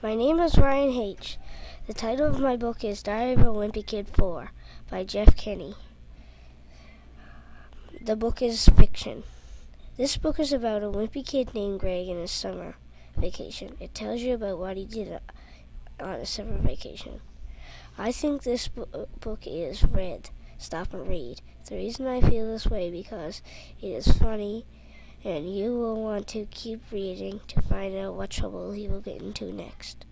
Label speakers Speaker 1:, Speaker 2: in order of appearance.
Speaker 1: My name is Ryan H. The title of my book is Diary of a Wimpy Kid 4 by Jeff Kinney. The book is fiction. This book is about a wimpy kid named Greg and his summer vacation. It tells you about what he did uh, on his summer vacation. I think this uh, book is read. Stop and read. The reason I feel this way because it is funny and you will want to keep reading to find out what trouble he will get into next.